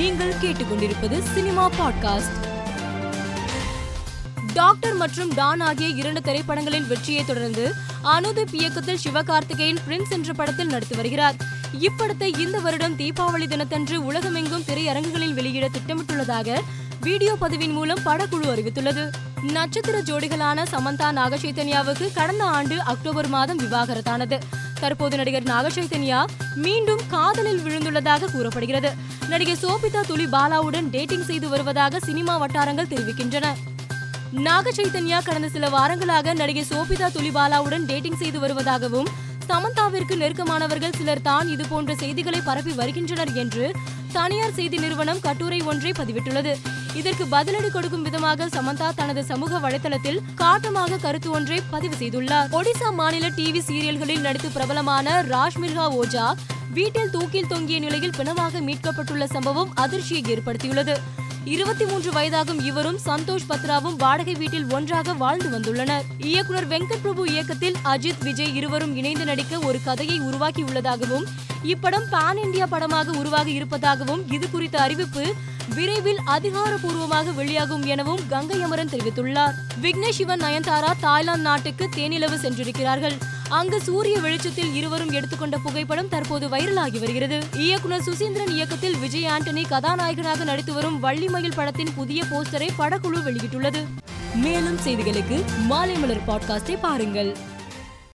நீங்கள் கேட்டுக்கொண்டிருப்பது cinema podcast. Doctor மற்றும் டான் ஆகிய இரண்டு திரைப்படங்களின் வெற்றியை தொடர்ந்து அனுதீப் இயக்கத்தில் சிவகார்த்திகேயன் பிரின்ஸ் என்ற படத்தில் நடித்து வருகிறார். இப்படத்தை இந்த வருடம் தீபாவளி தினத்தன்று உலகமெங்கும் திரையரங்குகளில் வெளியிட திட்டமிட்டுள்ளதாக வீடியோ பதிவின் மூலம் படக்குழு அறிவித்துள்ளது. நட்சத்திர ஜோடிகளான சமந்தா நாகசைத்தன்யாவுக்கு கடந்த ஆண்டு அக்டோபர் மாதம் விவாகரத்தானது. தற்போது நடிகர் நாகசைத்தன்யா மீண்டும் காதலில் விழுந்துள்ளதாக கூறப்படுகிறது. நடிகை சோபிதா துளி பாலாவுடன் டேட்டிங் செய்து வருவதாக சினிமா வட்டாரங்கள் தெரிவிக்கின்றன. நாக சைத்தன்யா கடந்த சில வாரங்களாக நடிகை சோபிதா துலிபாலாவுடன் டேட்டிங் செய்து வருவதாகவும் சமந்தாவிற்கு நெருக்கமானவர்கள் சிலர் தான் இது போன்ற செய்திகளை பரப்பி வருகின்றனர் என்று தனியார் செய்தி நிறுவனம் கட்டுரை ஒன்றை பதிவிட்டுள்ளது. இதற்கு பதிலடி கொடுக்கும் விதமாக சமந்தா தனது சமூக வலைதளத்தில் காட்டமாக கருத்து ஒன்றை பதிவு செய்துள்ளார். ஒடிசா மாநில டிவி சீரியல்களில் நடித்து பிரபலமான ராஷ்மிர்ஹா ஓஜா வீட்டில் தூக்கில் தொங்கிய நிலையில் பிணமாக மீட்கப்பட்டுள்ள சம்பவம் அதிர்ச்சியை ஏற்படுத்தியுள்ளது. இருபத்தி மூன்று வயதாகும் இவரும் சந்தோஷ் பத்ராவும் வாடகை வீட்டில் ஒன்றாக வாழ்ந்து வந்துள்ளனர். இயக்குனர் வெங்கட் பிரபு இயக்கத்தில் அஜித் விஜய் இருவரும் இணைந்து நடிக்க ஒரு கதையை உருவாக்கியுள்ளதாகவும் இப்படம் பான் இந்தியா படமாக உருவாகி இருப்பதாகவும் இது குறித்த அறிவிப்பு விரைவில் அதிகாரப்பூர்வமாக வெளியாகும் எனவும் கங்கை அமரன் தெரிவித்துள்ளார். விக்னேஷ் சிவன் நயன்தாரா தாய்லாந்து நாட்டுக்கு தேனிலவு சென்றிருக்கிறார்கள். அங்கு சூரிய வெளிச்சத்தில் இருவரும் எடுத்துக்கொண்ட புகைப்படம் தற்போது வைரலாகி வருகிறது. இயக்குனர் சுசீந்திரன் இயக்கத்தில் விஜய் ஆண்டனி கதாநாயகனாக நடித்து வரும் வள்ளிமயில் படத்தின் புதிய போஸ்டரை படக்குழு வெளியிட்டுள்ளது. மேலும் செய்திகளுக்கு மாலை மலர் பாட்காஸ்டை பாருங்கள்.